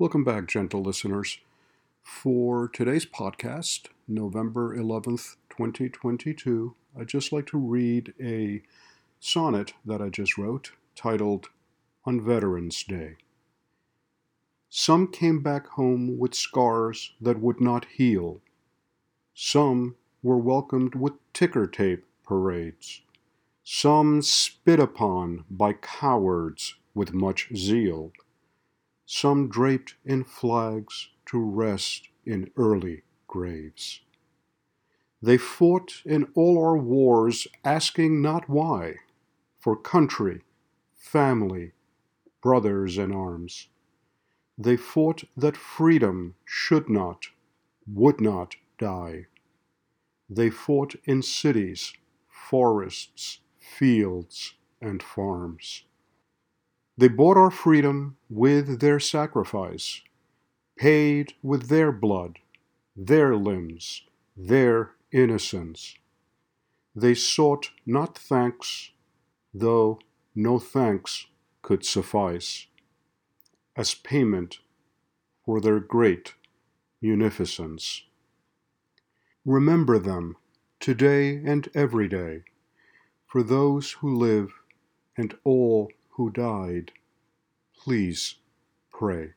Welcome back, gentle listeners. For today's podcast, November 11th, 2022, I'd just like to read a sonnet that I just wrote titled On Veterans Day. Some came back home with scars that would not heal. Some were welcomed with ticker tape parades. Some spit upon by cowards with much zeal. Some draped in flags to rest in early graves. They fought in all our wars, asking not why, for country, family, brothers in arms. They fought that freedom should not, would not die. They fought in cities, forests, fields, and farms. They bought our freedom with their sacrifice, paid with their blood, their limbs, their innocence. They sought not thanks, though no thanks could suffice, as payment for their great munificence. Remember them today and every day, for those who live and all who died. Please pray.